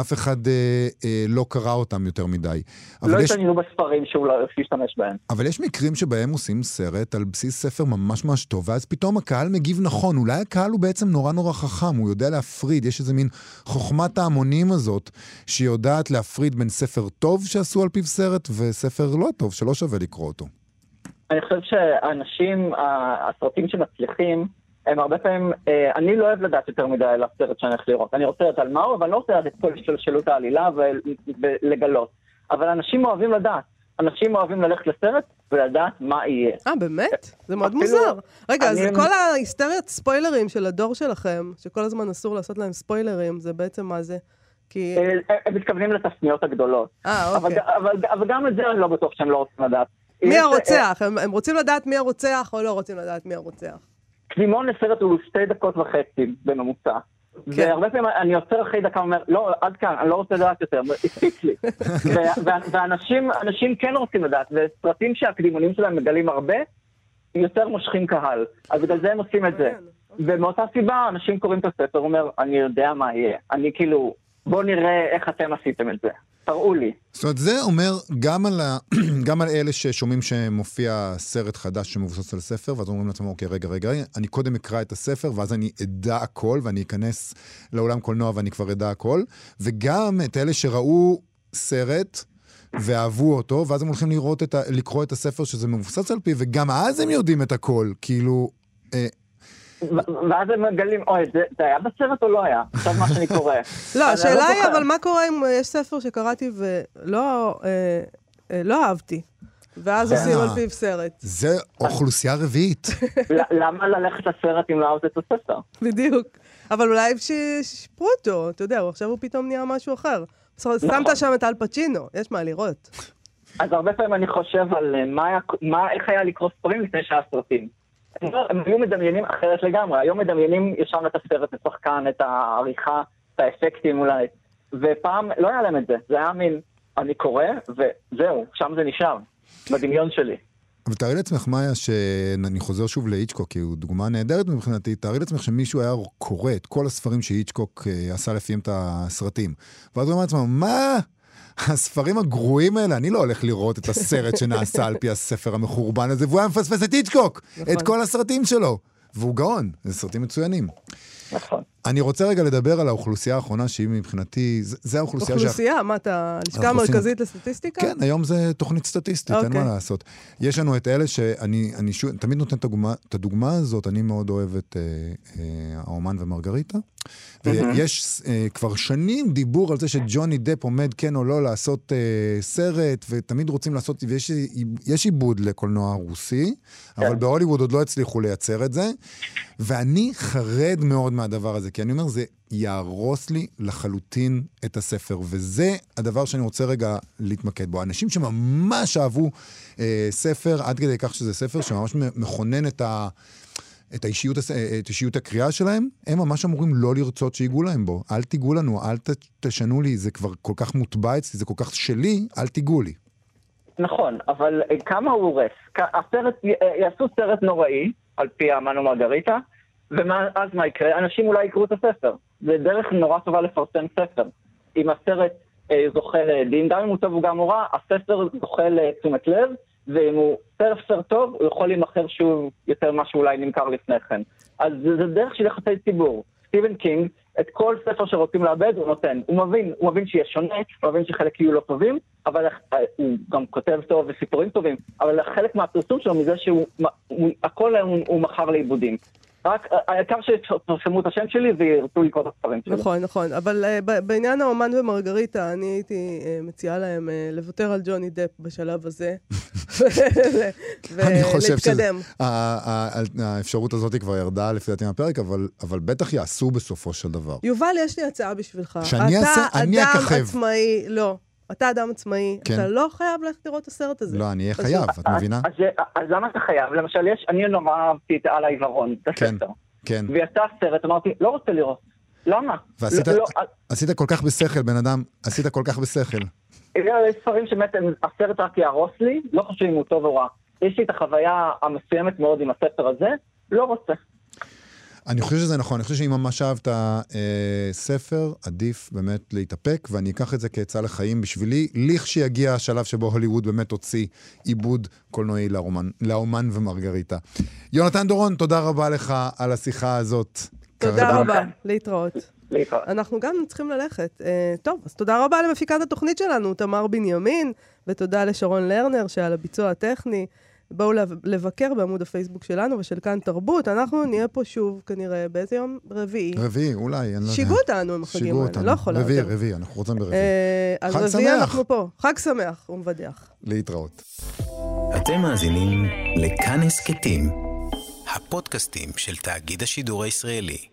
אף אחד אה, אה, לא קרא אותם יותר מדי. לא יש, התעניינו בספרים שהוא לא השתמש בהם. אבל יש מקרים שבהם עושים סרט על בסיס ספר ממש ממש טוב, ואז פתאום הקהל מגיב נכון. אולי הקהל הוא בעצם נורא נורא חכם, הוא יודע להפריד, יש איזה מין חוכמת ההמונים הזאת, שיודעת להפריד בין ספר טוב שעשו על פיו סרט, וספר לא טוב, שלא שווה לקרוא אותו. אני חושב שהאנשים, ה- הסרטים שמצליחים, הם הרבה פעמים, אה, אני לא אוהב לדעת יותר מדי על הסרט שאני הולך לראות. אני רוצה לדעת על מה הוא, אבל אני לא רוצה לדעת את כל השתלשלות העלילה ול- ולגלות. אבל אנשים אוהבים לדעת. אנשים אוהבים ללכת לסרט ולדעת מה יהיה. אה, באמת? זה מאוד מוזר. רגע, אז כל ההיסטריית ספוילרים של הדור שלכם, שכל הזמן אסור לעשות להם ספוילרים, זה בעצם מה זה? כי... אה, הם מתכוונים לתפניות הגדולות. אה, אבל, אוקיי. אבל, אבל גם את זה אני לא בטוח שהם לא רוצים לדעת. מי אה, הרוצח? הם הם רוצים לדעת מי הרוצח או לא רוצים לדעת מי הרוצח? קדימון לסרט הוא שתי דקות וחצי בממוצע. כן. והרבה פעמים אני עוצר אחרי דקה ואומר, לא, עד כאן, אני לא רוצה לדעת יותר, הספיק לי. <laughs> ואנשים אנשים כן רוצים לדעת, וסרטים שהקדימונים שלהם מגלים הרבה, יותר מושכים קהל. אז בגלל זה הם עושים את זה. ומאותה סיבה אנשים קוראים את הספר, אומר, אני יודע מה יהיה. אני כאילו, בוא נראה איך אתם עשיתם את זה. תראו לי. זאת אומרת, זה אומר גם על, ה... <clears throat> גם על אלה ששומעים שמופיע סרט חדש שמבוסס על ספר, ואז אומרים לעצמם, אוקיי, רגע, רגע, אני קודם אקרא את הספר, ואז אני אדע הכל, ואני אכנס לאולם קולנוע ואני כבר אדע הכל, וגם את אלה שראו סרט ואהבו אותו, ואז הם הולכים לראות את ה... לקרוא את הספר שזה מבוסס על פיו, וגם אז הם יודעים את הכל, כאילו... אה, ואז הם מגלים, אוי, זה, זה היה בסרט או לא היה? עכשיו מה שאני קורא. <laughs> לא, אז השאלה היא. אבל מה קורה אם יש ספר שקראתי ולא אה, אה, לא אהבתי, ואז אה. עושים על פיו סרט. זה אוכלוסייה רביעית. <laughs> למה ללכת לסרט אם לא אהבת את הספר? בדיוק. אבל אולי שיפרו אותו, אתה יודע, עכשיו הוא פתאום נהיה משהו אחר. נכון. שמת שם את אל פצ'ינו, יש מה לראות. אז הרבה פעמים אני חושב על אה, מה, איך היה לקרוא ספרים לפני שהיה סרטים. לא- הם היו מדמיינים אחרת לגמרי, היום מדמיינים ישר את הסרט, את השחקן, את העריכה, את האפקטים אולי. ופעם לא היה להם את זה, זה היה מין, אני קורא, וזהו, שם זה נשאר, בדמיון שלי. אבל תארי לעצמך, מאיה, שאני חוזר שוב להיצ'קוק, כי הוא דוגמה נהדרת מבחינתי, תארי לעצמך שמישהו היה קורא את כל הספרים שהיצ'קוק אה, עשה לפיהם את הסרטים. ואז הוא אומר לעצמו, מה? הספרים הגרועים האלה, אני לא הולך לראות את הסרט שנעשה על פי הספר המחורבן הזה, והוא היה מפספס את היצ'קוק, נכון. את כל הסרטים שלו. והוא גאון, זה סרטים מצוינים. נכון. אני רוצה רגע לדבר על האוכלוסייה האחרונה, שהיא מבחינתי, זה, זה האוכלוסייה שה- אוכלוסייה, מה אתה, הלשכה המרכזית לסטטיסטיקה? כן, היום זה תוכנית סטטיסטית, אין אוקיי. מה לעשות. יש לנו את אלה שאני אני תמיד נותן את הדוגמה, את הדוגמה הזאת, אני מאוד אוהב את אה, אה, האומן ומרגריטה. ויש אה, כבר שנים דיבור על זה שג'וני דפ עומד כן או לא לעשות אה, סרט, ותמיד רוצים לעשות, ויש יש עיבוד לקולנוע רוסי, אבל בהוליווד עוד לא הצליחו לייצר את זה, ואני חרד מאוד מהדבר הזה, כי אני אומר, זה יהרוס לי לחלוטין את הספר, וזה הדבר שאני רוצה רגע להתמקד בו. אנשים שממש אהבו אה, ספר, עד כדי כך שזה ספר שממש מכונן את ה... את האישיות, אה, את אישיות הקריאה שלהם, הם ממש אמורים לא לרצות שיגעו להם בו. אל תיגעו לנו, אל ת, תשנו לי, זה כבר כל כך מוטבע אצלי, זה כל כך שלי, אל תיגעו לי. נכון, אבל אה, כמה הוא הורס? אה, יעשו סרט נוראי, על פי האמן ומרגריטה, ואז מה יקרה? אנשים אולי יקראו את הספר. זה דרך נורא טובה לפרסם ספר. אם הסרט אה, זוכה לדין, גם אם הוא טוב וגם הוא רע, הספר זוכה לתשומת לב, ואם הוא ספר טוב, הוא יכול להימכר שוב יותר ממה שאולי נמכר לפני כן. אז זה, זה דרך של יחסי ציבור. סטיבן קינג, את כל ספר שרוצים לאבד הוא נותן. הוא מבין, הוא מבין שיהיה שונה, הוא מבין שחלק יהיו לא טובים, אבל אה, הוא גם כותב טוב וסיפורים טובים, אבל חלק מהפרסום שלו מזה שהוא, הוא, הכל הוא, הוא מכר לעיבודים. רק אה, העיקר שפרסמו את השם שלי וירצו לקרוא את הספרים שלו. נכון, נכון. אבל uh, ב- בעניין האומן ומרגריטה, אני הייתי uh, מציעה להם לוותר על ג'וני דפ בשלב הזה. <laughs> אני חושב ולהתקדם. שהאפשרות הזאת כבר ירדה לפי דעתי מהפרק, אבל, אבל בטח יעשו בסופו של דבר. יובל, יש לי הצעה בשבילך. שאני אעשה? אני אתה אככב. אדם עצמאי, לא. אתה אדם עצמאי, כן. אתה לא חייב ללכת לראות את הסרט הזה. לא, אני אהיה פשוט. חייב, את מבינה? אז, אז, אז למה אתה חייב? למשל, יש, אני נורא אהבתי את על העיוורון, את כן, הספר. כן. ויצא הסרט, אמרתי, לא רוצה לראות. למה? ועשית לא, לא, עשית כל כך בשכל, בן אדם, עשית כל כך בשכל. יש ספרים שבאמת הסרט רק יהרוס לי, לא חשוב אם הוא טוב או רע. יש לי את החוויה המסוימת מאוד עם הספר הזה, לא רוצה. אני חושב שזה נכון, אני חושב שאם ממש אהבת אה, ספר, עדיף באמת להתאפק, ואני אקח את זה כעצה לחיים בשבילי, לכשיגיע השלב שבו הוליווד באמת הוציא עיבוד קולנועי לאומן, לאומן ומרגריטה. יונתן דורון, תודה רבה לך על השיחה הזאת. תודה. רבה, להתראות. להתראות. אנחנו גם צריכים ללכת. Uh, טוב, אז תודה רבה למפיקת התוכנית שלנו, תמר בנימין, ותודה לשרון לרנר שעל הביצוע הטכני. בואו לב- לבקר בעמוד הפייסבוק שלנו ושל כאן תרבות. אנחנו נהיה פה שוב, כנראה, באיזה יום? רביעי. רביעי, אולי, אני לא יודע. שיגעו אותנו עם החגים האלה. לא יכולה רביעי, יותר. רביעי, אנחנו רוצים ברביעי. אה, אז חג רביעי שמח. אנחנו פה. חג שמח ומבדח. להתראות. אתם מאזינים לכאן הסכתים, הפודקאסטים של תאגיד השידור הישראלי.